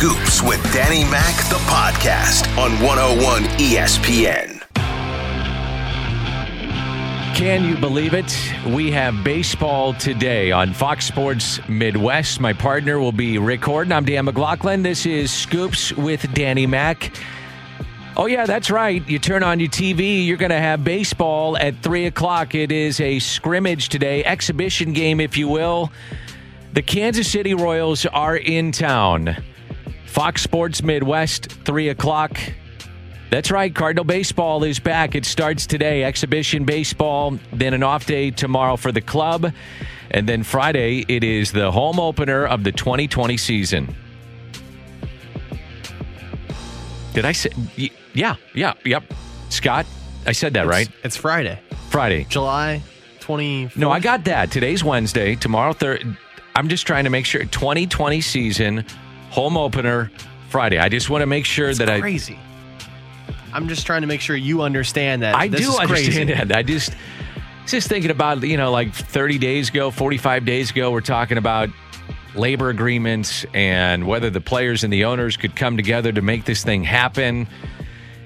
Scoops with Danny Mac, the podcast on 101 ESPN. Can you believe it? We have baseball today on Fox Sports Midwest. My partner will be Rick Horton. I'm Dan McLaughlin. This is Scoops with Danny Mac. Oh, yeah, that's right. You turn on your TV, you're going to have baseball at 3 o'clock. It is a scrimmage today, exhibition game, if you will. The Kansas City Royals are in town. Fox Sports Midwest, 3 o'clock. That's right. Cardinal baseball is back. It starts today. Exhibition baseball, then an off day tomorrow for the club. And then Friday, it is the home opener of the 2020 season. Did I say? Yeah, yeah, yep. Scott, I said that It's- right? It's Friday, Friday. July 20. No, I got that. Today's Wednesday. Tomorrow, third. I'm just trying to make sure 2020 season home opener Friday. I just want to make sure that I crazy. I'm just trying to make sure you understand that. I this do is understand crazy. that. I just just thinking about you know like 30 days ago, 45 days ago, we're talking about labor agreements and whether the players and the owners could come together to make this thing happen.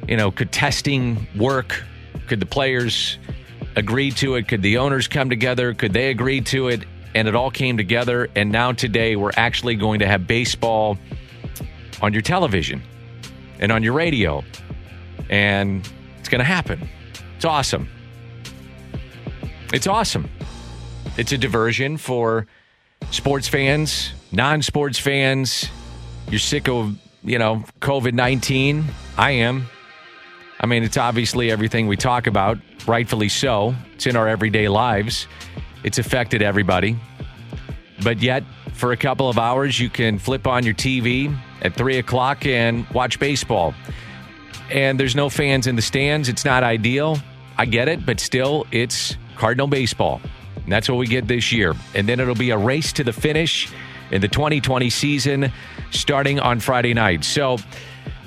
You know, could testing work? Could the players agree to it? Could the owners come together? Could they agree to it? And it all came together. And now today, we're actually going to have baseball on your television and on your radio and it's going to happen. It's awesome. It's awesome. It's a diversion for sports fans, non sports fans. You're sick of, you know, COVID 19. I am. I mean, it's obviously everything we talk about, rightfully so. It's in our everyday lives, it's affected everybody. But yet, for a couple of hours, you can flip on your TV at three o'clock and watch baseball and there's no fans in the stands. It's not ideal. I get it, but still, it's Cardinal baseball. And that's what we get this year. And then it'll be a race to the finish in the 2020 season starting on Friday night. So,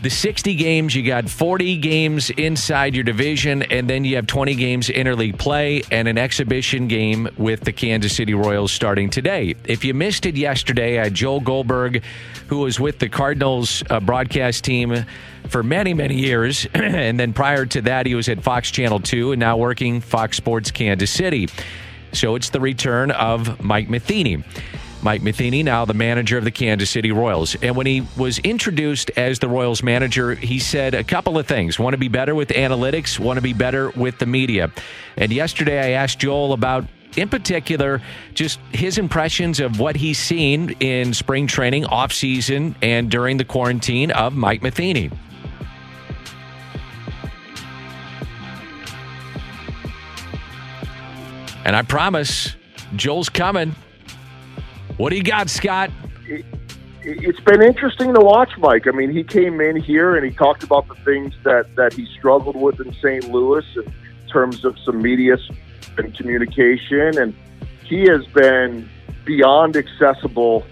the 60 games, you got 40 games inside your division, and then you have 20 games interleague play and an exhibition game with the Kansas City Royals starting today. If you missed it yesterday, I had Joel Goldberg, who was with the Cardinals uh, broadcast team for many, many years. and then prior to that, he was at Fox Channel 2 and now working Fox Sports Kansas City. So it's the return of Mike Matheny. Mike Matheny, now the manager of the Kansas City Royals. And when he was introduced as the Royals manager, he said a couple of things want to be better with analytics, want to be better with the media. And yesterday I asked Joel about, in particular, just his impressions of what he's seen in spring training, offseason, and during the quarantine of Mike Matheny. And I promise, Joel's coming. What do you got, Scott? it's been interesting to watch Mike. I mean, he came in here and he talked about the things that that he struggled with in St. Louis in terms of some media and communication, and he has been beyond accessible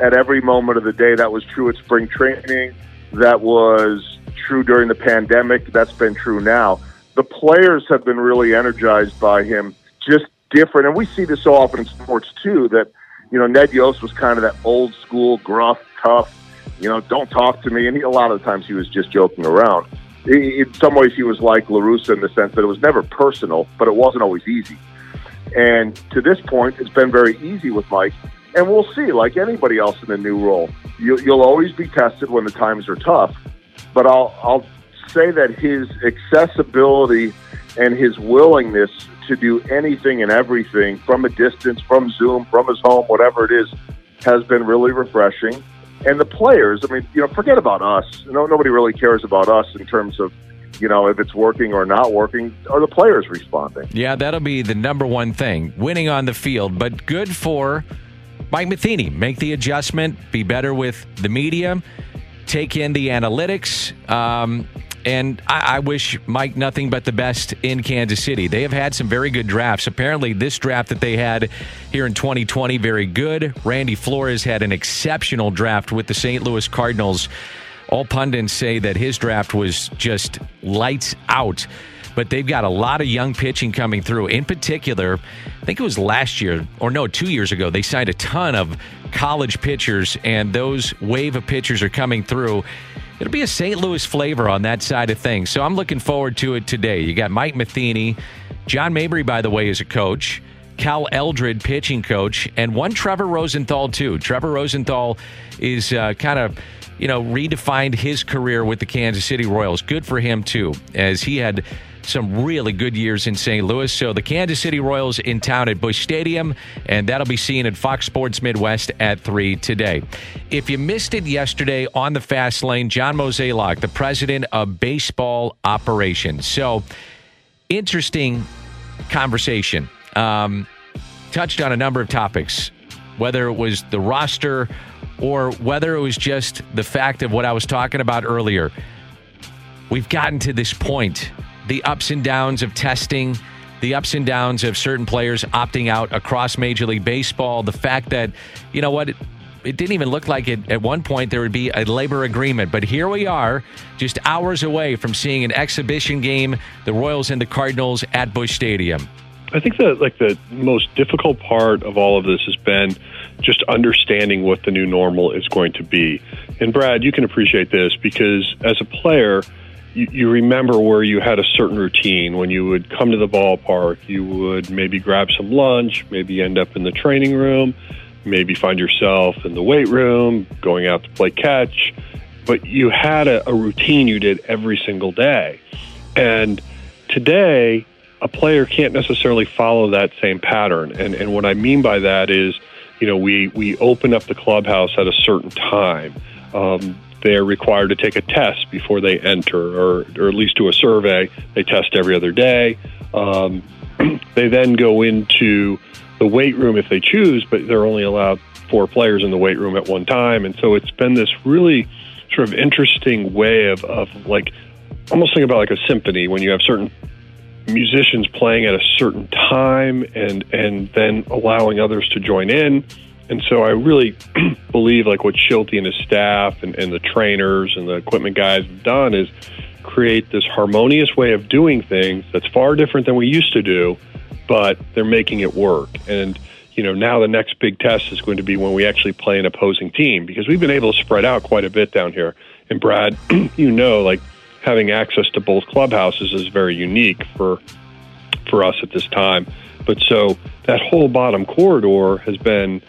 at every moment of the day. That was true at spring training. That was true during the pandemic. That's been true now. The players have been really energized by him. Just different, and we see this so often in sports too. That you know, Ned Yost was kind of that old school, gruff, tough, you know, don't talk to me. And he, a lot of the times he was just joking around. In some ways, he was like LaRussa in the sense that it was never personal, but it wasn't always easy. And to this point, it's been very easy with Mike. And we'll see, like anybody else in the new role, you, you'll always be tested when the times are tough. But I'll, I'll say that his accessibility and his willingness to do anything and everything from a distance, from Zoom, from his home, whatever it is, has been really refreshing. And the players, I mean, you know, forget about us. No, nobody really cares about us in terms of, you know, if it's working or not working. Are the players responding? Yeah, that'll be the number one thing winning on the field, but good for Mike Matheny. Make the adjustment, be better with the media, take in the analytics. Um, and I, I wish Mike nothing but the best in Kansas City. They have had some very good drafts. Apparently, this draft that they had here in 2020, very good. Randy Flores had an exceptional draft with the St. Louis Cardinals. All pundits say that his draft was just lights out. but they've got a lot of young pitching coming through. In particular, I think it was last year, or no, two years ago, they signed a ton of college pitchers, and those wave of pitchers are coming through. It'll be a St. Louis flavor on that side of things. So I'm looking forward to it today. You got Mike Matheny. John Mabry, by the way, is a coach. Cal Eldred, pitching coach, and one Trevor Rosenthal, too. Trevor Rosenthal is uh, kind of, you know, redefined his career with the Kansas City Royals. Good for him, too, as he had some really good years in St. Louis. So the Kansas City Royals in town at Busch Stadium, and that'll be seen at Fox Sports Midwest at 3 today. If you missed it yesterday on the fast lane, John Mozeliak, the president of baseball operations. So interesting conversation. Um, touched on a number of topics, whether it was the roster or whether it was just the fact of what I was talking about earlier. We've gotten to this point the ups and downs of testing, the ups and downs of certain players opting out across Major League Baseball, the fact that, you know what, it, didn't even look like it at one point there would be a labor agreement. But here we are, just hours away from seeing an exhibition game, the Royals and the Cardinals at Busch Stadium. I think that like the most difficult part of all of this has been just understanding what the new normal is going to be. And Brad, you can appreciate this because as a player, you, you remember where you had a certain routine when you would come to the ballpark. You would maybe grab some lunch, maybe end up in the training room, maybe find yourself in the weight room, going out to play catch. But you had a, a routine you did every single day. And today, a player can't necessarily follow that same pattern. And, and what I mean by that is, you know, we, we open up the clubhouse at a certain time. Um, they're required to take a test before they enter, or, or at least do a survey. They test every other day. Um, they then go into the weight room if they choose, but they're only allowed four players in the weight room at one time. And so it's been this really sort of interesting way of, of like almost think about like a symphony when you have certain musicians playing at a certain time and and then allowing others to join in and so I really believe like what Shilty and his staff and, and the trainers and the equipment guys have done is create this harmonious way of doing things that's far different than we used to do, but they're making it work. And you know, now the next big test is going to be when we actually play an opposing team because we've been able to spread out quite a bit down here. And Brad, you know, like having access to both clubhouses is very unique for for us at this time. But so that whole bottom corridor has been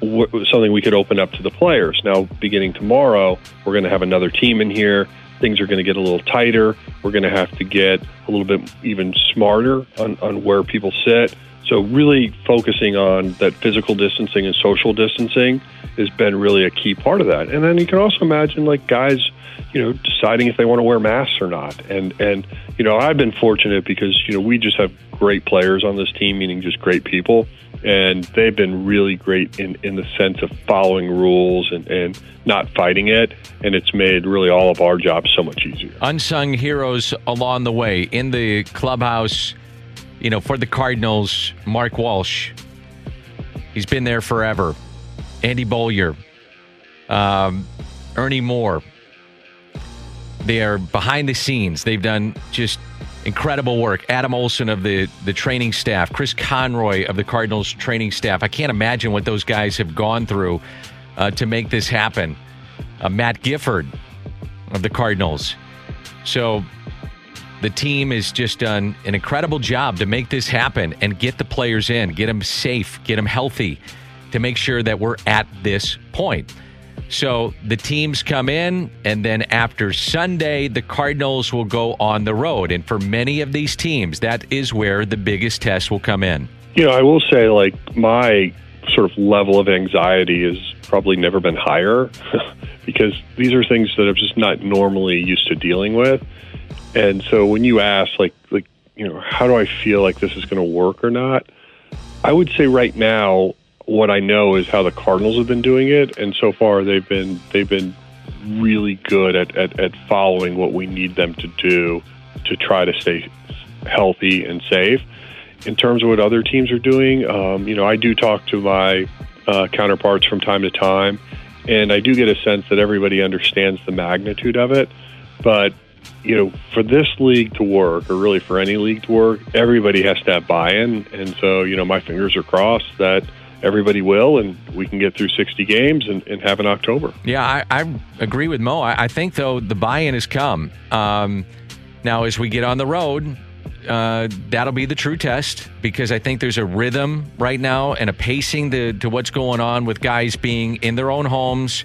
something we could open up to the players. Now, beginning tomorrow, we're going to have another team in here. Things are going to get a little tighter. We're going to have to get a little bit even smarter on, on where people sit. So, really focusing on that physical distancing and social distancing has been really a key part of that. And then you can also imagine like guys, you know, deciding if they want to wear masks or not. And and you know, I've been fortunate because you know we just have great players on this team, meaning just great people and they've been really great in, in the sense of following rules and, and not fighting it. And it's made really all of our jobs so much easier. Unsung heroes along the way in the clubhouse, you know, for the Cardinals, Mark Walsh. He's been there forever. Andy Beaulieu, um, Ernie Moore. They are behind the scenes. They've done just incredible work. Adam Olson of the, the training staff, Chris Conroy of the Cardinals training staff. I can't imagine what those guys have gone through uh, to make this happen. Uh, Matt Gifford of the Cardinals. So the team has just done an incredible job to make this happen and get the players in, get them safe, get them healthy to make sure that we're at this point. So the teams come in, and then after Sunday, the Cardinals will go on the road. And for many of these teams, that is where the biggest test will come in. You know, I will say, like, my sort of level of anxiety has probably never been higher because these are things that I'm just not normally used to dealing with. And so when you ask, like, like, you know, how do I feel like this is going to work or not? I would say right now, what I know is how the Cardinals have been doing it, and so far they've been they've been really good at, at, at following what we need them to do to try to stay healthy and safe. In terms of what other teams are doing, um, you know, I do talk to my uh, counterparts from time to time, and I do get a sense that everybody understands the magnitude of it. But you know, for this league to work, or really for any league to work, everybody has to have buy-in, and so you know, my fingers are crossed that everybody will, and we can get through 60 games and, and have an October. Yeah, I, I agree with Mo. I, I, think though the buy-in has come. Um, now, as we get on the road, uh, that'll be the true test because I think there's a rhythm right now and a pacing to, to what's going on with guys being in their own homes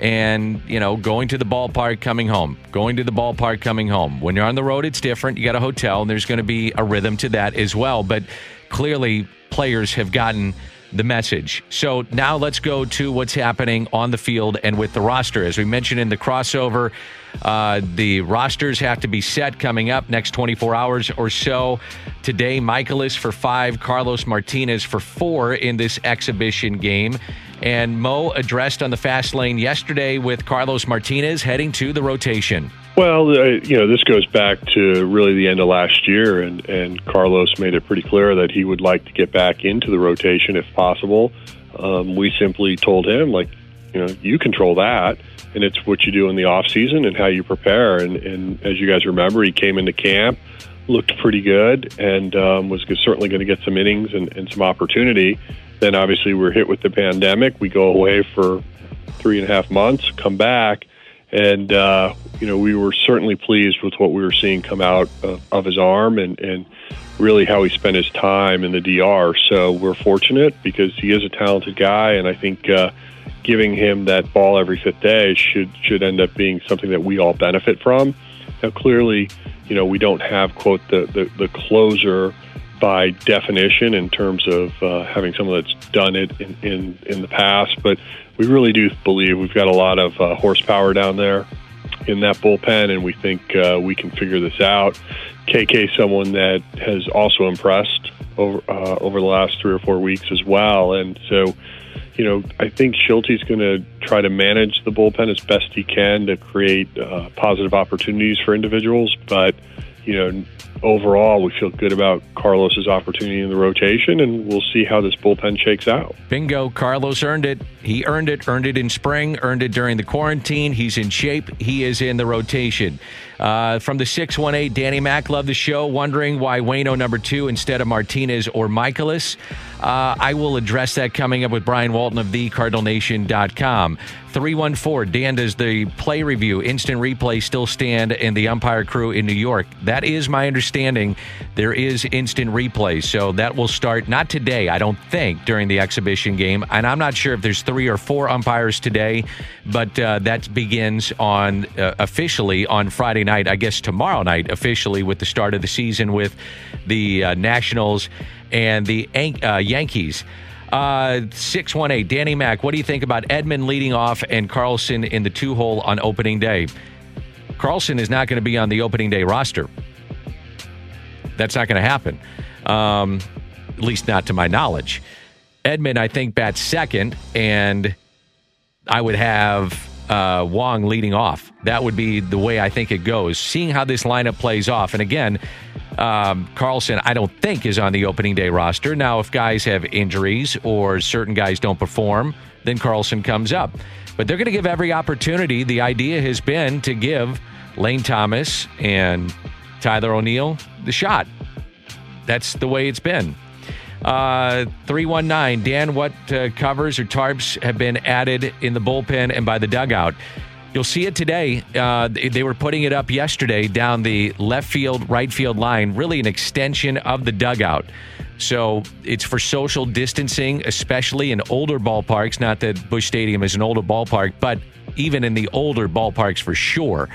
and you know going to the ballpark coming home going to the ballpark coming home when you're on the road it's different you got a hotel and there's going to be a rhythm to that as well but clearly players have gotten the message. So now let's go to what's happening on the field and with the roster. As we mentioned in the crossover uh, the rosters have to be set coming up next 24 hours or so. Today Mikolas for five carlos martinez for four in this exhibition game. And Mo addressed on the fast lane yesterday with Carlos Martinez heading to the rotation. Well, uh, you know, this goes back to really the end of last year, and, and Carlos made it pretty clear that he would like to get back into the rotation if possible. Um, we simply told him, like, you know, you control that, and it's what you do in the off season and how you prepare. And, and as you guys remember, he came into camp, looked pretty good, and um, was certainly going to get some innings and, and some opportunity. Then obviously we're hit with the pandemic. We go away for three and a half months, come back, and uh, you know we were certainly pleased with what we were seeing come out of, of his arm and and really how he spent his time in the DR. So we're fortunate because he is a talented guy, and I think. Uh, giving him that ball every fifth day should should end up being something that we all benefit from. Now, clearly, you know, we don't have quote the the, the closer by definition in terms of uh, having someone that's done it in, in, in the past. But we really do believe we've got a lot of uh, horsepower down there in that bullpen, and we think uh, we can figure this out. KK, someone that has also impressed over uh, over the last three or four weeks as well, and so you know I think Shilty's going to try to manage the bullpen as best he can to create uh, positive opportunities for individuals, but you know overall, we feel good about Carlos's opportunity in the rotation, and we'll see how this bullpen shakes out. Bingo. Carlos earned it. He earned it, earned it in spring, earned it during the quarantine. He's in shape. He is in the rotation. Uh, from the 618, Danny Mac loved the show, wondering why Waino number two instead of Martinez or Mikolas. Uh, I will address that coming up with Brian Walton of thecardinalnation.com. 314, Dan, does the play review, instant replay still stand in the umpire crew in New York? That is my understanding. There is instant replay. So that will start not today, I don't think, during the exhibition game. And I'm not sure if there's three or four umpires today, but uh, that begins on uh, officially on Friday night, I guess tomorrow night, officially with the start of the season with the uh, Nationals and the uh, Yankees. Uh, 618, Danny Mac, what do you think about Edman leading off and Carlson in the two hole on opening day? Carlson is not going to be on the opening day roster. That's not going to happen, um, at least not to my knowledge. Edman, I think, bats second, and I would have uh, Wong leading off. That would be the way I think it goes. Seeing how this lineup plays off, and again, um, Carlson, I don't think, is on the opening day roster. Now, if guys have injuries or certain guys don't perform, then Carlson comes up. But they're going to give every opportunity. The idea has been to give Lane Thomas and Tyler O'Neill the shot. That's the way it's been. Uh, 319, Dan, what uh, covers or tarps have been added in the bullpen and by the dugout? You'll see it today. Uh, they were putting it up yesterday down the left field, right field line, really an extension of the dugout. So it's for social distancing, especially in older ballparks. Not that Busch Stadium is an older ballpark, but even in the older ballparks for sure.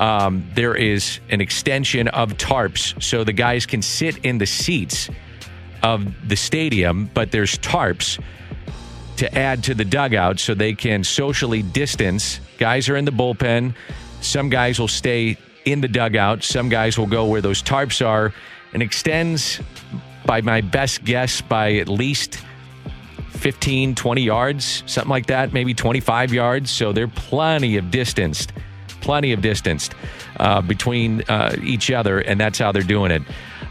Um, there is an extension of tarps so the guys can sit in the seats of the stadium, but there's tarps to add to the dugout so they can socially distance. Guys are in the bullpen. Some guys will stay in the dugout. Some guys will go where those tarps are and extends, by my best guess, by at least 15, 20 yards, something like that, maybe 25 yards. So they're plenty of distanced, plenty of distance uh, between uh, each other, and that's how they're doing it.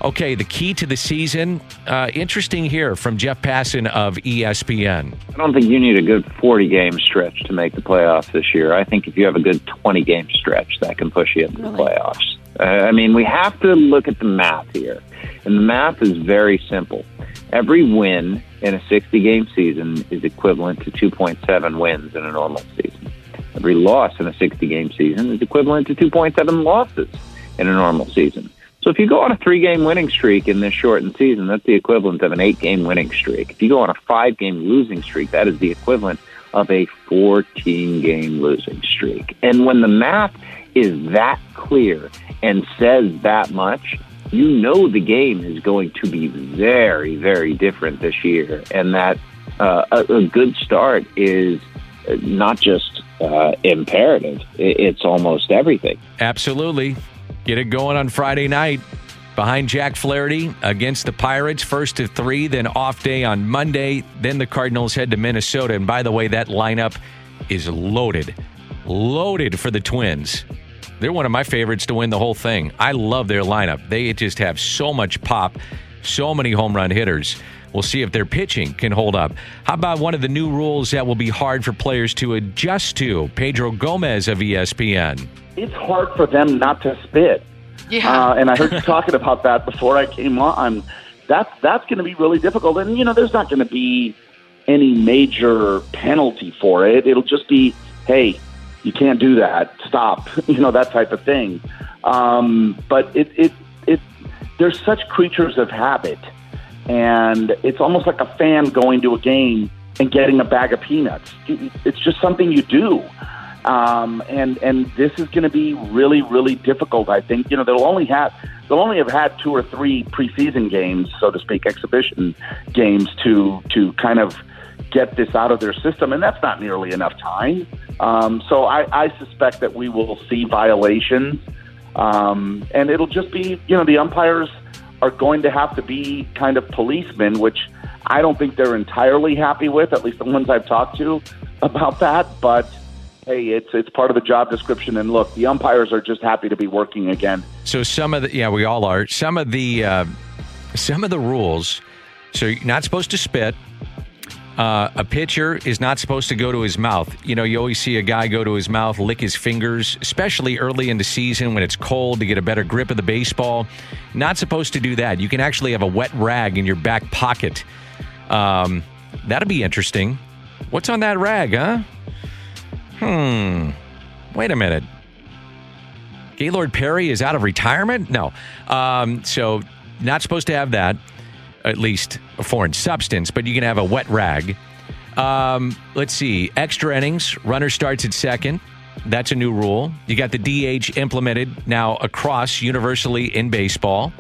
Okay, the key to the season. Uh, interesting here from Jeff Passan of ESPN. I don't think you need a good 40 game stretch to make the playoffs this year. I think if you have a good 20 game stretch, that can push you into the playoffs. Uh, I mean, we have to look at the math here. And the math is very simple. Every win in a 60 game season is equivalent to 2.7 wins in a normal season. Every loss in a 60 game season is equivalent to 2.7 losses in a normal season. So if you go on a three game winning streak in this shortened season, that's the equivalent of an eight game winning streak. If you go on a five game losing streak, that is the equivalent of a 14 game losing streak. And when the math is that clear and says that much, you know the game is going to be very, very different this year. And that uh, a, a good start is not just uh, imperative, it's almost everything. Absolutely. Get it going on Friday night behind Jack Flaherty against the Pirates. First to three, then off day on Monday. Then the Cardinals head to Minnesota. And by the way, that lineup is loaded. Loaded for the Twins. They're one of my favorites to win the whole thing. I love their lineup. They just have so much pop, so many home run hitters. We'll see if their pitching can hold up. How about one of the new rules that will be hard for players to adjust to? Pedro Gomez of ESPN. it's hard for them not to spit. Yeah. Uh, and I heard you talking about that before I came on. That's that's going to be really difficult. And you know, there's not going to be any major penalty for it. It'll just be, hey, you can't do that. Stop. You know that type of thing. Um, but it it it there's such creatures of habit, and it's almost like a fan going to a game and getting a bag of peanuts. It's just something you do. Um, and and this is going to be really really difficult. I think you know they'll only have they'll only have had two or three preseason games, so to speak, exhibition games to to kind of get this out of their system, and that's not nearly enough time. Um, so I, I suspect that we will see violations, um, and it'll just be you know the umpires are going to have to be kind of policemen, which I don't think they're entirely happy with. At least the ones I've talked to about that, but hey, it's it's part of the job description. And look, the umpires are just happy to be working again. So some of the yeah, we all are. Some of the uh, some of the rules. So you're not supposed to spit. Uh, a pitcher is not supposed to go to his mouth. You know, you always see a guy go to his mouth, lick his fingers, especially early in the season when it's cold to get a better grip of the baseball. Not supposed to do that. You can actually have a wet rag in your back pocket. Um, that'll be interesting. What's on that rag, huh? Hmm. Wait a minute. Gaylord Perry is out of retirement? No. Um, so, not supposed to have that, at least a foreign substance, but you can have a wet rag. Um, let's see. Extra innings, runner starts at second. That's a new rule. You got the DH implemented now across universally in baseball.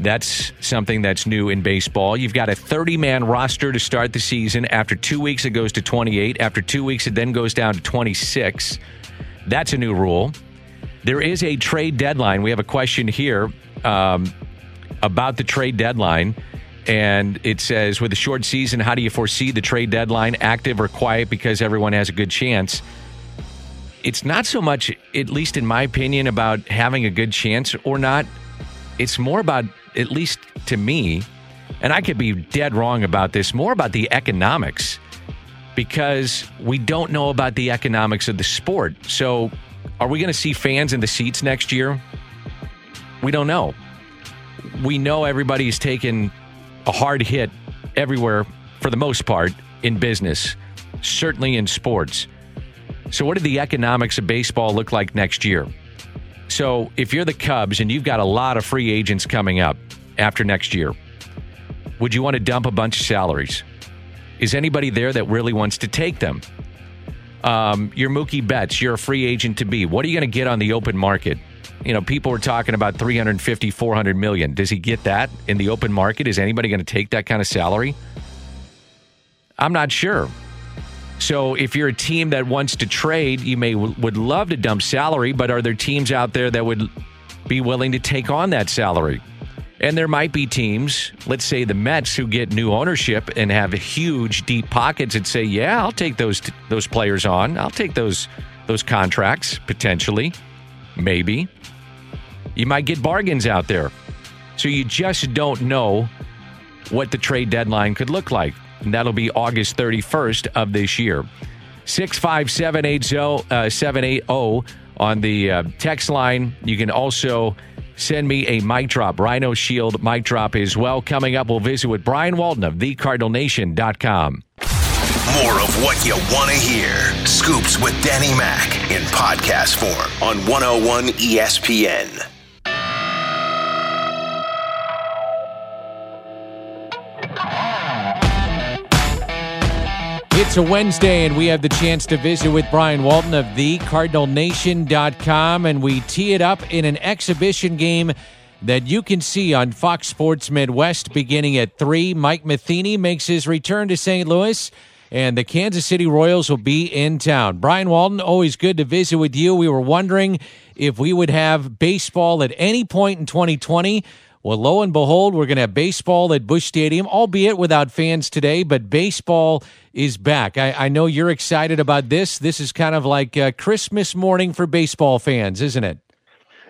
That's something that's new in baseball. You've got a 30 man roster to start the season. After two weeks, it goes to 28. After two weeks, it then goes down to 26. That's a new rule. There is a trade deadline. We have a question here um, about the trade deadline. And it says, with a short season, how do you foresee the trade deadline, active or quiet, because everyone has a good chance? It's not so much, at least in my opinion, about having a good chance or not. It's more about, at least to me, and I could be dead wrong about this, more about the economics because we don't know about the economics of the sport. So, are we going to see fans in the seats next year? We don't know. We know everybody's taken a hard hit everywhere for the most part in business, certainly in sports. So, what do the economics of baseball look like next year? So, if you're the Cubs and you've got a lot of free agents coming up after next year, would you want to dump a bunch of salaries? Is anybody there that really wants to take them? Um, you're Mookie Betts. You're a free agent to be. What are you going to get on the open market? You know, people were talking about 350, 400 million. Does he get that in the open market? Is anybody going to take that kind of salary? I'm not sure. So if you're a team that wants to trade, you may would love to dump salary, but are there teams out there that would be willing to take on that salary? And there might be teams, let's say the Mets, who get new ownership and have huge, deep pockets, and say, "Yeah, I'll take those those players on. I'll take those those contracts potentially, maybe." You might get bargains out there. So you just don't know what the trade deadline could look like. And that'll be August 31st of this year. 65780 780 on the uh, text line. You can also send me a mic drop, Rhino Shield mic drop as well. Coming up, we'll visit with Brian Walton of thecardinalnation.com. More of what you want to hear. Scoops with Danny Mac in podcast form on 101 ESPN. It's a Wednesday, and we have the chance to visit with Brian Walton of thecardinalnation.com, and we tee it up in an exhibition game that you can see on Fox Sports Midwest beginning at 3. Mike Matheny makes his return to St. Louis, and the Kansas City Royals will be in town. Brian Walton, always good to visit with you. We were wondering if we would have baseball at any point in 2020. Well, lo and behold, we're going to have baseball at Busch Stadium, albeit without fans today, but baseball is back. I, I know you're excited about this. This is kind of like a Christmas morning for baseball fans, isn't it?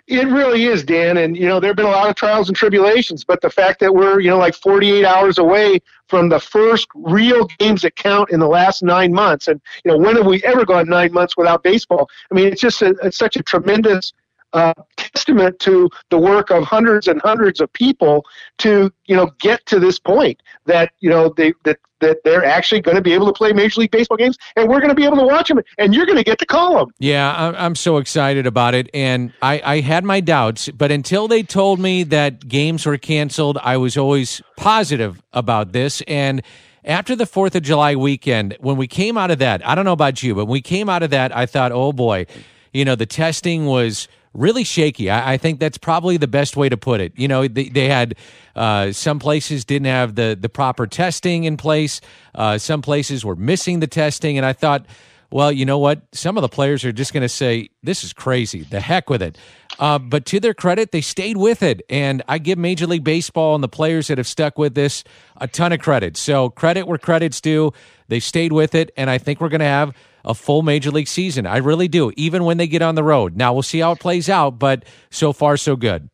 It really is, Dan. And, you know, there have been a lot of trials and tribulations, but the fact that we're, you know, like 48 hours away from the first real games that count in the last nine months. And, you know, when have we ever gone nine months without baseball? I mean, it's just a, it's such a tremendous uh, testament to the work of hundreds and hundreds of people to you know get to this point that you know they that that they're actually going to be able to play Major League Baseball games, and we're going to be able to watch them, and you're going to get to call them. Yeah, I'm so excited about it, and I, I had my doubts, but until they told me that games were canceled, I was always positive about this, and after the Fourth of July weekend, when we came out of that, I don't know about you, but when we came out of that, I thought, oh boy, you know, the testing was really shaky. I, I, think that's probably the best way to put it. You know, they, they had uh, some places didn't have the the proper testing in place. Uh, some places were missing the testing, and I thought, well, you know what? Some of the players are just going to say, "This is crazy. The heck with it." Uh, but to their credit, they stayed with it, and I give Major League Baseball and the players that have stuck with this a ton of credit. So credit where credit's due. They stayed with it, and I think we're going to have a full major league season. I really do, even when they get on the road. Now we'll see how it plays out, but so far so good.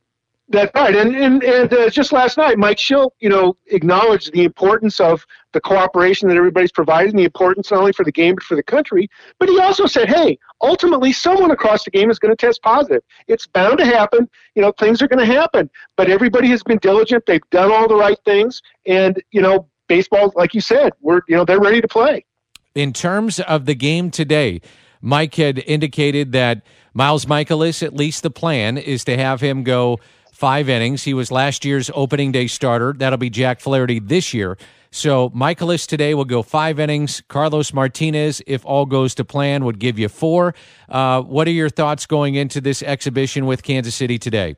That's right, and and, and uh, just last night, Mike Shildt, you know, acknowledged the importance of the cooperation that everybody's providing, the importance not only for the game but for the country. But he also said, "Hey, ultimately, someone across the game is going to test positive. It's bound to happen. You know, things are going to happen. But everybody has been diligent. They've done all the right things, and you know, baseball, like you said, we're you know they're ready to play." In terms of the game today, Mike had indicated that Miles Mikolas, at least the plan is to have him go five innings. He was last year's opening day starter. That'll be Jack Flaherty this year. So Mikolas today will go five innings. Carlos Martinez, if all goes to plan, would give you four. Uh, what are your thoughts going into this exhibition with Kansas City today?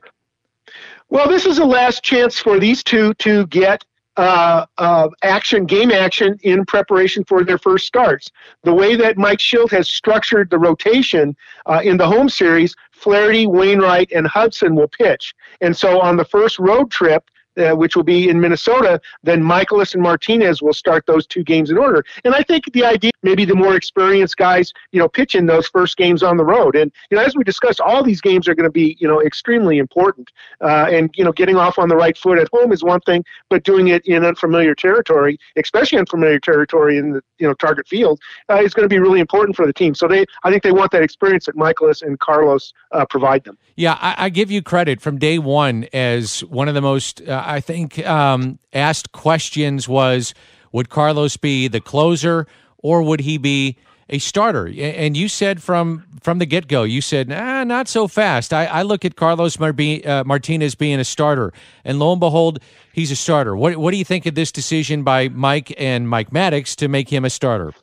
Well, this is the last chance for these two to get uh, uh, action, game action in preparation for their first starts. The way that Mike Shildt has structured the rotation uh, in the home series, Flaherty, Wainwright, and Hudson will pitch. And so on the first road trip, uh, which will be in Minnesota, then Mikolas and Martinez will start those two games in order. And I think the idea, maybe the more experienced guys, you know, pitch in those first games on the road. And you know, as we discussed, all these games are going to be, you know, extremely important. Uh, and you know, getting off on the right foot at home is one thing, but doing it in unfamiliar territory, especially unfamiliar territory in the you know target field, uh, is going to be really important for the team. So they, I think they want that experience that Mikolas and Carlos uh, provide them. Yeah, I, I, give you credit from day one as one of the most. I think, um, asked questions was would Carlos be the closer or would he be a starter? And you said from from the get go, you said, nah, not so fast. I, I look at Carlos uh, Martinez being a starter, and lo and behold, he's a starter. What what do you think of this decision by Mike and Mike Maddux to make him a starter?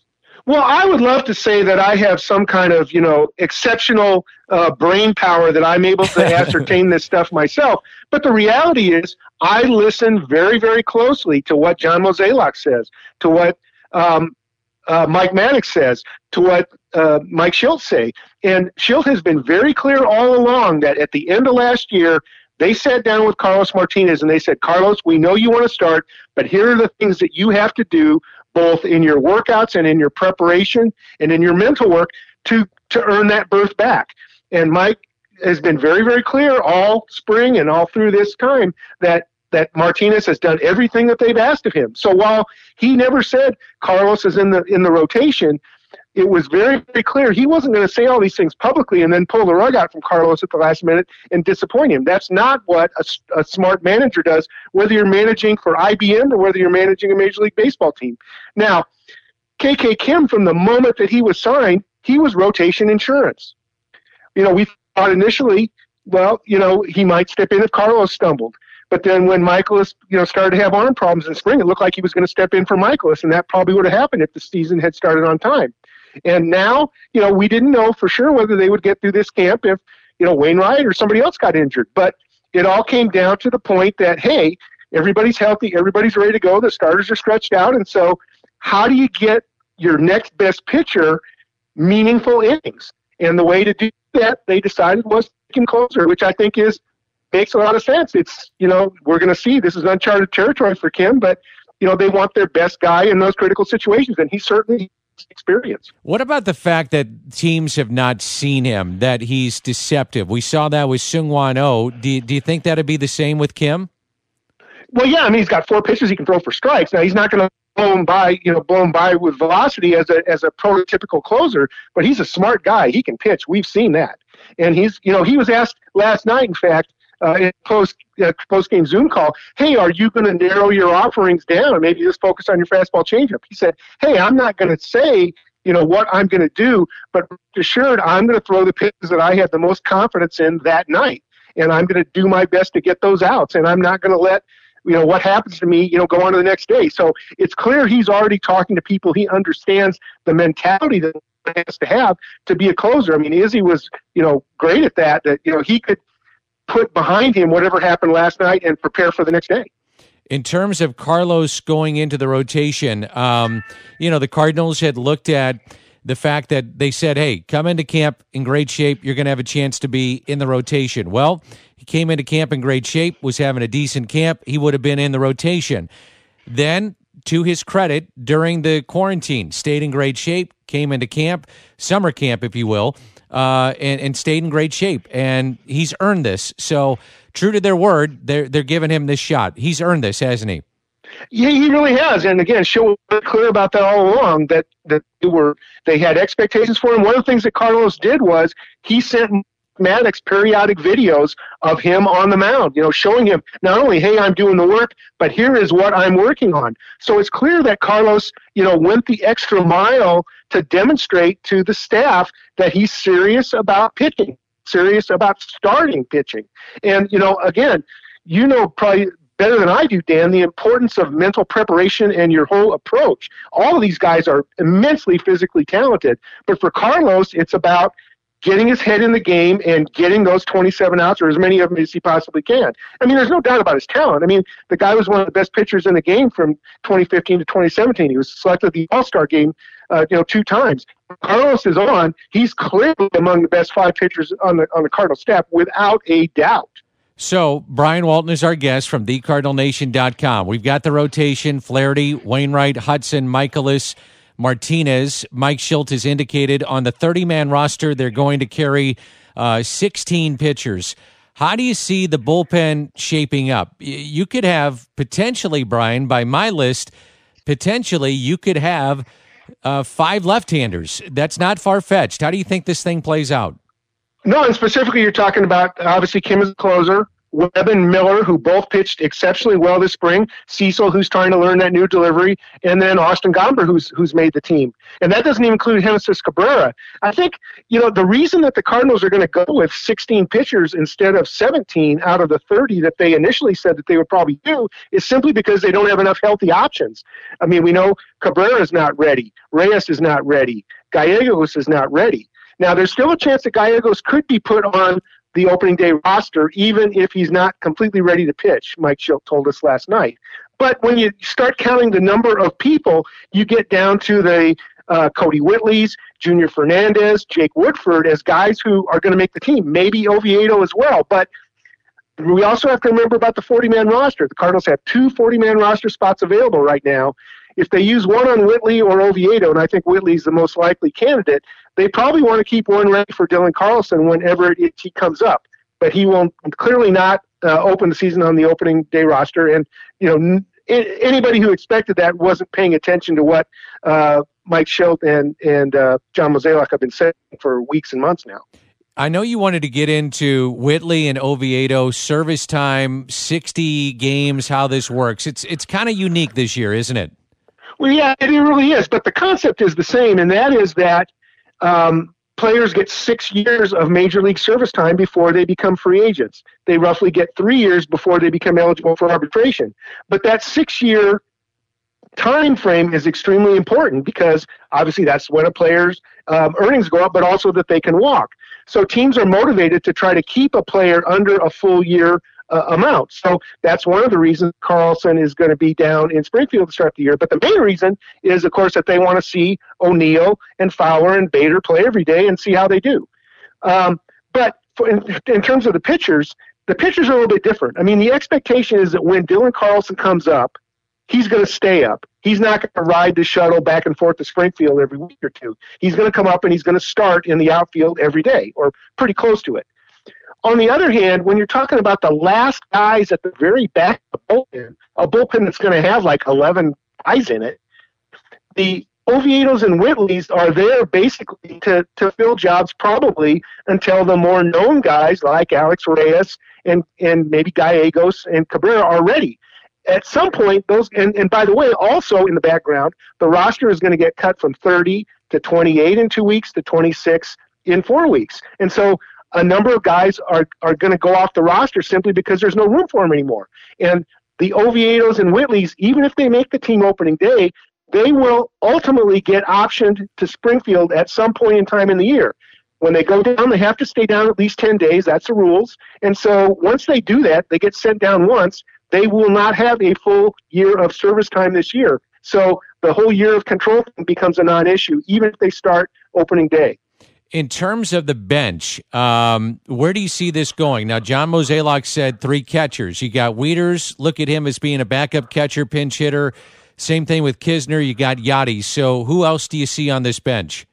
Well, I would love to say that I have some kind of, you know, exceptional uh, brain power that I'm able to ascertain this stuff myself. But the reality is, I listen very, very closely to what John Mozeliak says, to what um, uh, Mike Maddux says, to what uh, Mike Shildt say. And Shildt has been very clear all along that at the end of last year, they sat down with Carlos Martinez and they said, Carlos, we know you want to start, but here are the things that you have to do both in your workouts and in your preparation and in your mental work to to earn that berth back. And Mike has been very, very clear all spring and all through this time that that Martinez has done everything that they've asked of him. So while he never said Carlos is in the in the rotation, it was very, very clear he wasn't going to say all these things publicly and then pull the rug out from Carlos at the last minute and disappoint him. That's not what a, a smart manager does, whether you're managing for IBM or whether you're managing a Major League Baseball team. Now, KK Kim, from the moment that he was signed, he was rotation insurance. You know, we thought initially, well, you know, he might step in if Carlos stumbled. But then when Mikolas, you know, started to have arm problems in spring, it looked like he was going to step in for Mikolas, and that probably would have happened if the season had started on time. And now, you know, we didn't know for sure whether they would get through this camp if, you know, Wainwright or somebody else got injured. But it all came down to the point that, hey, everybody's healthy, everybody's ready to go, the starters are stretched out. And so, how do you get your next best pitcher meaningful innings? And the way to do that, they decided was taking closer, which I think is makes a lot of sense. It's you know we're going to see this is uncharted territory for Kim, but you know they want their best guy in those critical situations, and he certainly experience. What about the fact that teams have not seen him, that he's deceptive? We saw that with Seung-Hwan Oh. Do, do you think that'd be the same with Kim? Well, yeah. I mean, he's got four pitches he can throw for strikes. Now, he's not going to blow him by, you know, blow him by with velocity as a, as a prototypical closer, but he's a smart guy. He can pitch. We've seen that. And he's, you know, he was asked last night, in fact, uh, post uh, post game Zoom call, hey, are you going to narrow your offerings down and maybe just focus on your fastball changeup? He said, hey, I'm not going to say you know what I'm going to do, but assured I'm going to throw the pitches that I have the most confidence in that night, and I'm going to do my best to get those outs, and I'm not going to let you know what happens to me you know go on to the next day. So it's clear he's already talking to people. He understands the mentality that has to have to be a closer. I mean izzy was you know great at that that you know he could put behind him whatever happened last night and prepare for the next day. In terms of Carlos going into the rotation, um, you know, the Cardinals had looked at the fact that they said, hey, come into camp in great shape. You're going to have a chance to be in the rotation. Well, he came into camp in great shape, was having a decent camp. He would have been in the rotation. Then, to his credit, during the quarantine, stayed in great shape, came into camp, summer camp, if you will, uh, and, and stayed in great shape. And he's earned this. So, true to their word, they're they're giving him this shot. He's earned this, hasn't he? Yeah, he really has. And again, show clear about that all along that that they were they had expectations for him. One of the things that Carlos did was he sent Maddux periodic videos of him on the mound, you know, showing him not only, hey, I'm doing the work, but here is what I'm working on. So it's clear that Carlos, you know, went the extra mile to demonstrate to the staff that he's serious about pitching, serious about starting pitching. And, you know, again, you know probably better than I do, Dan, the importance of mental preparation and your whole approach. All of these guys are immensely physically talented, but for Carlos, it's about getting his head in the game and getting those 27 outs or as many of them as he possibly can. I mean, there's no doubt about his talent. I mean, the guy was one of the best pitchers in the game from 2015 to 2017. He was selected the All-Star game, uh, you know, two times. Carlos is on. He's clearly among the best five pitchers on the on the Cardinal staff without a doubt. So, Brian Walton is our guest from thecardinalnation.com. We've got the rotation Flaherty, Wainwright, Hudson, Mikolas, Martinez. Mike Shildt has indicated on the 30 man roster, they're going to carry uh, 16 pitchers. How do you see the bullpen shaping up? You could have potentially, Brian, by my list, potentially you could have uh, five left handers. That's not far fetched. How do you think this thing plays out? No, and specifically, you're talking about obviously Kim is a closer. Webb and Miller, who both pitched exceptionally well this spring. Cecil, who's trying to learn that new delivery, and then Austin Gomber, who's who's made the team. And that doesn't even include Genesis Cabrera. I think you know the reason that the Cardinals are going to go with 16 pitchers instead of 17 out of the 30 that they initially said that they would probably do is simply because they don't have enough healthy options. I mean, we know Cabrera is not ready, Reyes is not ready, Gallegos is not ready. Now, there's still a chance that Gallegos could be put on the opening day roster, even if he's not completely ready to pitch, Mike Shildt told us last night. But when you start counting the number of people, you get down to the uh, Kodi Whitley's, Junior Fernandez, Jake Woodford as guys who are going to make the team. Maybe Oviedo as well. But we also have to remember about the 40 man roster. The Cardinals have two 40 man roster spots available right now. If they use one on Whitley or Oviedo, and I think Whitley's the most likely candidate, they probably want to keep one ready for Dylan Carlson whenever it, he comes up. But he will clearly not uh, open the season on the opening day roster. And, you know, n- anybody who expected that wasn't paying attention to what uh, Mike Shildt and, and uh, John Mozeliak have been saying for weeks and months now. I know you wanted to get into Whitley and Oviedo service time, 60 games, how this works. It's it's kind of unique this year, isn't it? Well, yeah, it really is. But the concept is the same, and that is that um, players get six years of major league service time before they become free agents. They roughly get three years before they become eligible for arbitration. But that six year time frame is extremely important because obviously that's when a player's um, earnings go up, but also that they can walk. So teams are motivated to try to keep a player under a full year uh, amount. So that's one of the reasons Carlson is going to be down in Springfield to start the year. But the main reason is, of course, that they want to see O'Neill and Fowler and Bader play every day and see how they do. Um, but for, in, in terms of the pitchers, the pitchers are a little bit different. I mean, the expectation is that when Dylan Carlson comes up, he's going to stay up. He's not going to ride the shuttle back and forth to Springfield every week or two. He's going to come up and he's going to start in the outfield every day or pretty close to it. On the other hand, when you're talking about the last guys at the very back of the bullpen, a bullpen that's going to have like 11 guys in it, the Oviedos and Whitleys are there basically to, to fill jobs probably until the more known guys like Alex Reyes and, and maybe Gallegos and Cabrera are ready. At some point, those and, and by the way, also in the background, the roster is going to get cut from 30 to 28 in two weeks to 26 in four weeks. And so a number of guys are, are going to go off the roster simply because there's no room for them anymore. And the Oviedos and Whitleys, even if they make the team opening day, they will ultimately get optioned to Springfield at some point in time in the year. When they go down, they have to stay down at least 10 days. That's the rules. And so once they do that, they get sent down once. They will not have a full year of service time this year. So the whole year of control becomes a non issue, even if they start opening day. In terms of the bench, um, where do you see this going? Now, John Mozeliak said three catchers. You got Wieters, look at him as being a backup catcher, pinch hitter. Same thing with Knizner. You got Yadi. So, who else do you see on this bench?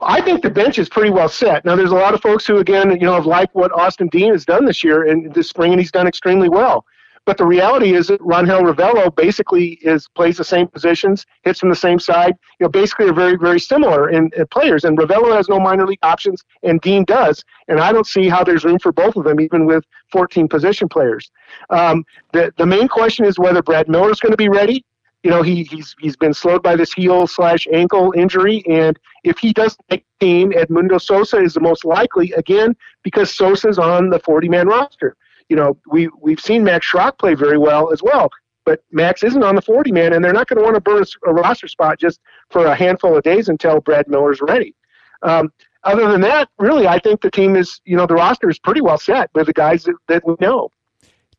I think the bench is pretty well set. Now, there's a lot of folks who, again, you know, have liked what Austin Dean has done this year and this spring, and he's done extremely well. But the reality is that Rangel Ravelo basically is plays the same positions, hits from the same side. You know, basically are very very similar in, in players. And Ravelo has no minor league options, and Dean does. And I don't see how there's room for both of them, even with 14 position players. Um, the the main question is whether Brad Miller is going to be ready. You know, he, he's he's been slowed by this heel slash ankle injury, and if he doesn't make the team, Edmundo Sosa is the most likely again because Sosa's on the 40 man roster you know, we we've seen Max Schrock play very well as well. But Max isn't on the 40 man, and they're not going to want to burn a, roster spot just for a handful of days until Brad Miller's ready. Um, other than that, really, I think the team is, you know, the roster is pretty well set with the guys that, that we know.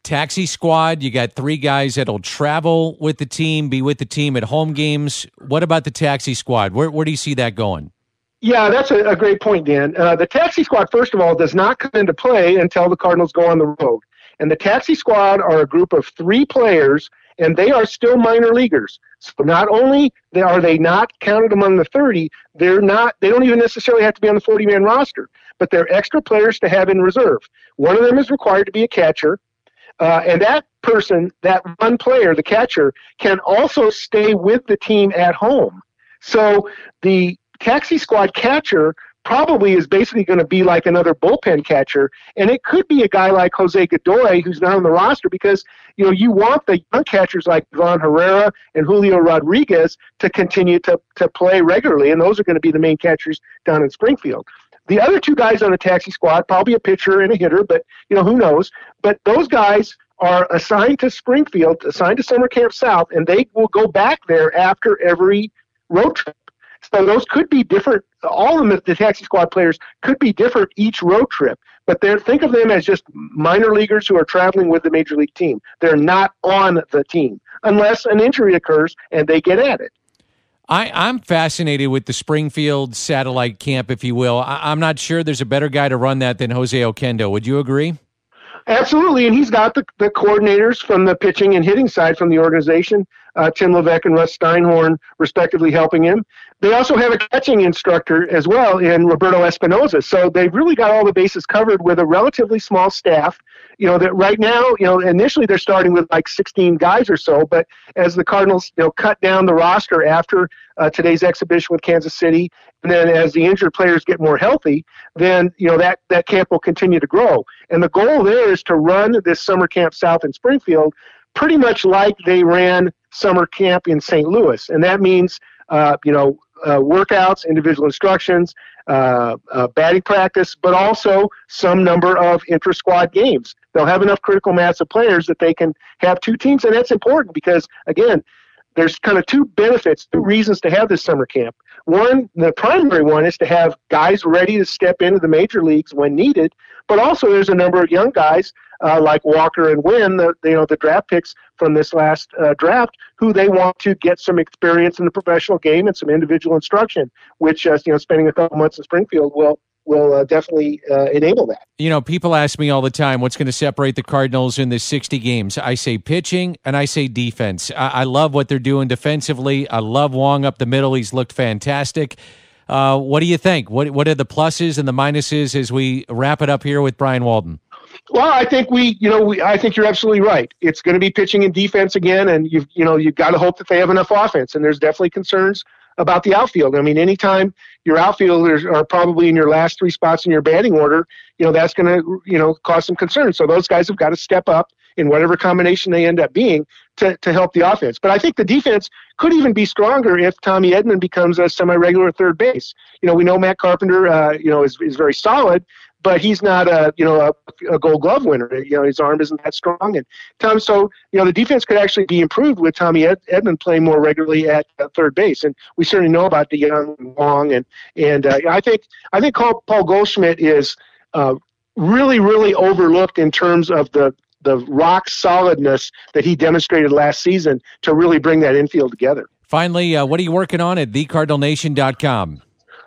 Taxi squad, you got three guys that'll travel with the team, be with the team at home games. What about the taxi squad? Where, where do you see that going? Yeah, that's a, a great point, Dan. Uh, the taxi squad, first of all, does not come into play until the Cardinals go on the road. And the taxi squad are a group of three players, and they are still minor leaguers. So not only are they not counted among the 30, they're not. They don't even necessarily have to be on the 40-man roster, but they're extra players to have in reserve. One of them is required to be a catcher, uh, and that person, that one player, the catcher, can also stay with the team at home. So the taxi squad catcher probably is basically going to be like another bullpen catcher. And it could be a guy like Jose Godoy who's not on the roster because, you know, you want the young catchers like Ivan Herrera and Julio Rodriguez to continue to, to play regularly. And those are going to be the main catchers down in Springfield. The other two guys on the taxi squad, probably a pitcher and a hitter, but, you know, who knows? But those guys are assigned to Springfield, assigned to Summer Camp South, and they will go back there after every road trip. So those could be different. All of the taxi squad players, could be different each road trip. But they're, think of them as just minor leaguers who are traveling with the major league team. They're not on the team unless an injury occurs and they get at it. I, I'm fascinated with the Springfield satellite camp, if you will. I, am not sure there's a better guy to run that than Jose Oquendo. Would you agree? Absolutely, and he's got the, the coordinators from the pitching and hitting side from the organization. Uh, Tim Leveque and Russ Steinhorn, respectively, helping him. They also have a catching instructor as well in Roberto Espinoza. So they've really got all the bases covered with a relatively small staff. You know that right now, you know, initially they're starting with like 16 guys or so, but as the Cardinals, you know, cut down the roster after uh, today's exhibition with Kansas City, and then as the injured players get more healthy, then you know that that camp will continue to grow. And the goal there is to run this summer camp south in Springfield pretty much like they ran summer camp in St. Louis, and that means uh, you know uh, workouts, individual instructions, uh, uh, batting practice, but also some number of intra squad games. They'll have enough critical mass of players that they can have two teams, and that's important because, again, there's kind of two benefits, two reasons to have this summer camp. One, the primary one is to have guys ready to step into the major leagues when needed, but also there's a number of young guys uh, like Walker and Winn, the you know the draft picks from this last uh, draft, who they want to get some experience in the professional game and some individual instruction, which uh, you know spending a couple months in Springfield will will uh, definitely uh, enable that. You know, people ask me all the time, what's going to separate the Cardinals in the 60 games? I say pitching and I say defense. I, I love what they're doing defensively. I love Wong up the middle. He's looked fantastic. Uh, what do you think? What What are the pluses and the minuses as we wrap it up here with Brian Walton? Well, I think we, you know, we, I think you're absolutely right. It's going to be pitching and defense again, and you've, you know, you've got to hope that they have enough offense. And there's definitely concerns about the outfield. I mean, anytime your outfielders are probably in your last three spots in your batting order, you know, that's going to, you know, cause some concern. So those guys have got to step up in whatever combination they end up being to, to help the offense. But I think the defense could even be stronger if Tommy Edman becomes a semi-regular third base. You know, we know Matt Carpenter, uh, you know, is, is very solid, but he's not a you know a, a, Gold Glove winner. You know his arm isn't that strong, and Tom. So you know the defense could actually be improved with Tommy Ed, Edman playing more regularly at uh, third base, and we certainly know about DeJong Wong, and and uh, I think I think Paul, Paul Goldschmidt is uh, really really overlooked in terms of the the rock solidness that he demonstrated last season to really bring that infield together. Finally, uh, what are you working on at thecardinalnation.com?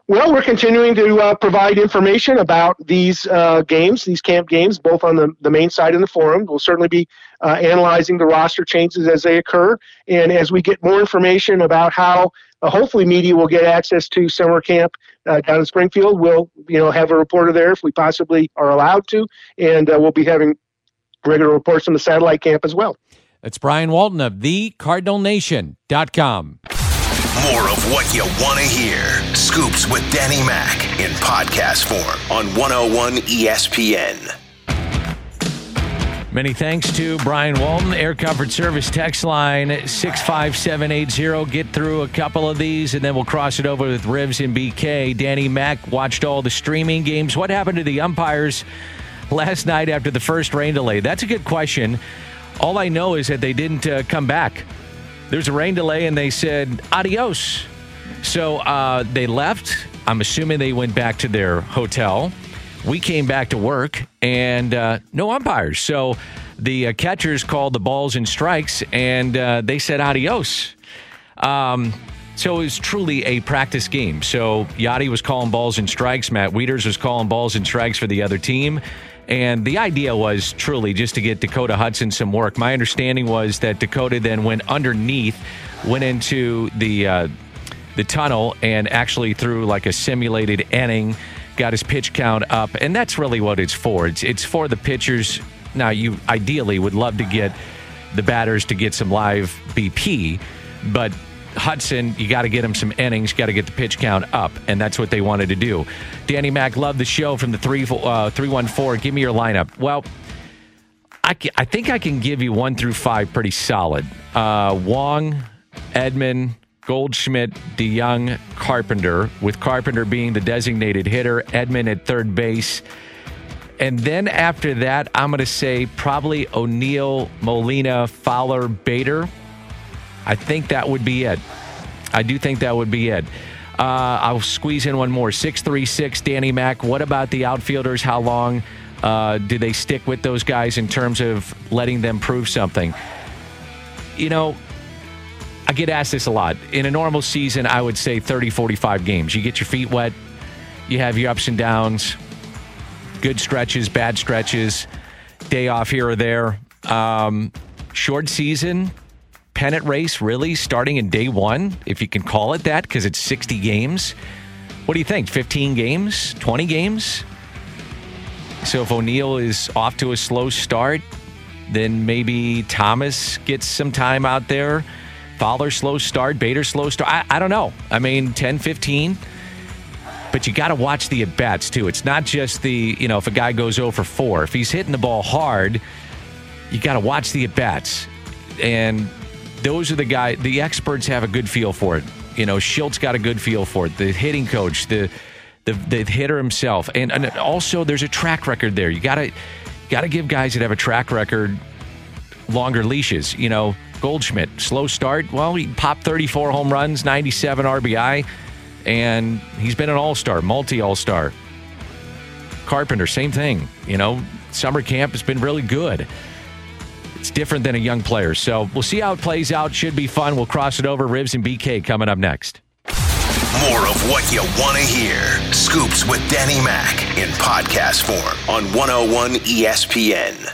Well, we're continuing to uh, provide information about these uh, games, these camp games, both on the, the main site and the forum. We'll certainly be uh, analyzing the roster changes as they occur. And as we get more information about how uh, hopefully media will get access to summer camp uh, down in Springfield, we'll you know have a reporter there if we possibly are allowed to. And uh, we'll be having regular reports from the satellite camp as well. That's Brian Walton of thecardinalnation.com. More of what you want to hear. Scoops with Danny Mac in podcast form on 101 ESPN. Many thanks to Brian Walton, Air Comfort Service text line 65780. Get through a couple of these and then we'll cross it over with Ribs and BK. Danny Mac watched all the streaming games. What happened to the umpires last night after the first rain delay? That's a good question. All I know is that they didn't uh, come back there's a rain delay, and they said adios. So uh, they left. I'm assuming they went back to their hotel. We came back to work, and uh, no umpires. So the uh, catchers called the balls and strikes, and uh, they said adios. Um, so it was truly a practice game. So Yadi was calling balls and strikes. Matt Wieters was calling balls and strikes for the other team. And the idea was truly just to get Dakota Hudson some work. My understanding was that Dakota then went underneath, went into the uh, the tunnel, and actually threw like a simulated inning, got his pitch count up, and that's really what it's for. It's it's for the pitchers. Now, you ideally would love to get the batters to get some live BP, but Hudson, you got to get him some innings, got to get the pitch count up, and that's what they wanted to do. Danny Mac, love the show from the three uh, three one four. Give me your lineup. Well, I, I think I can give you one through five pretty solid. Uh, Wong, Edman, Goldschmidt, DeJong, Carpenter, with Carpenter being the designated hitter, Edman at third base. And then after that, I'm going to say probably O'Neill, Molina, Fowler, Bader. I think that would be it. I do think that would be it. Uh, I'll squeeze in one more. 636, Danny Mac. What about the outfielders? How long uh, do they stick with those guys in terms of letting them prove something? You know, I get asked this a lot. In a normal season, I would say 30, 45 games. You get your feet wet, you have your ups and downs, good stretches, bad stretches, day off here or there. Um, short season, pennant race really starting in day one, if you can call it that, because it's 60 games. What do you think? 15 games? 20 games? So if O'Neill is off to a slow start, then maybe Thomas gets some time out there. Fowler slow start, Bader slow start. I, I don't know. I mean, 10, 15. But you got to watch the at bats too. It's not just the, you know, if a guy goes over 4. If he's hitting the ball hard, you got to watch the at bats. And those are the guys, the experts have a good feel for it. You know, Shildt got a good feel for it. The hitting coach, the, the, the hitter himself. And, and also, there's a track record there. You got to got to give guys that have a track record longer leashes. You know, Goldschmidt, slow start. Well, he popped 34 home runs, 97 RBI, and he's been an all star, multi all star. Carpenter, same thing. You know, summer camp has been really good. It's different than a young player. So we'll see how it plays out. Should be fun. We'll cross it over. Ribs and BK coming up next. More of what you want to hear. Scoops with Danny Mac in podcast form on 101 ESPN.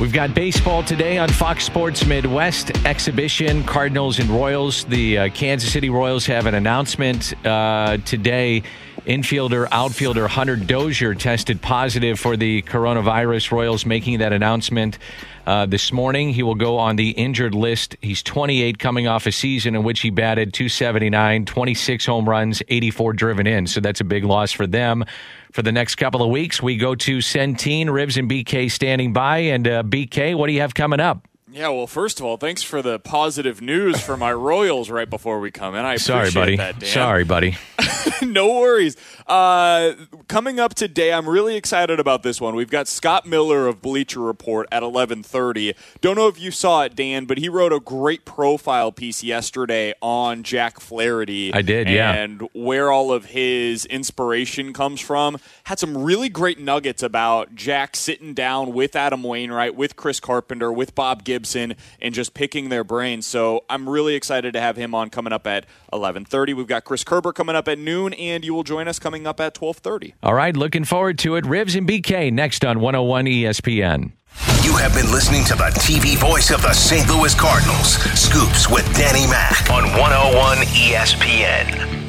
We've got baseball today on Fox Sports Midwest exhibition. Cardinals and Royals. The uh, Kansas City Royals have an announcement uh, today. Infielder, outfielder Hunter Dozier tested positive for the coronavirus. Royals making that announcement uh, this morning. He will go on the injured list. He's 28, coming off a season in which he batted 279, 26 home runs, 84 driven in. So that's a big loss for them. For the next couple of weeks, we go to Centene, Ribs and BK standing by. And uh, BK, what do you have coming up? Yeah, well, first of all, thanks for the positive news for my Royals right before we come in. I Sorry, buddy. That, Dan. Sorry, buddy. no worries. Uh, coming up today, I'm really excited about this one. We've got Scott Miller of Bleacher Report at 11:30. Don't know if you saw it, Dan, but he wrote a great profile piece yesterday on Jack Flaherty. I did, yeah. And where all of his inspiration comes from. Had some really great nuggets about Jack sitting down with Adam Wainwright, with Chris Carpenter, with Bob Gibson, and just picking their brains. So I'm really excited to have him on coming up at 11:30. We've got Chris Kerber coming up at noon, and you will join us coming up at 12:30. All right, looking forward to it. Ribs and BK next on 101 ESPN. You have been listening to the TV voice of the St. Louis Cardinals, Scoops with Danny Mac on 101 ESPN.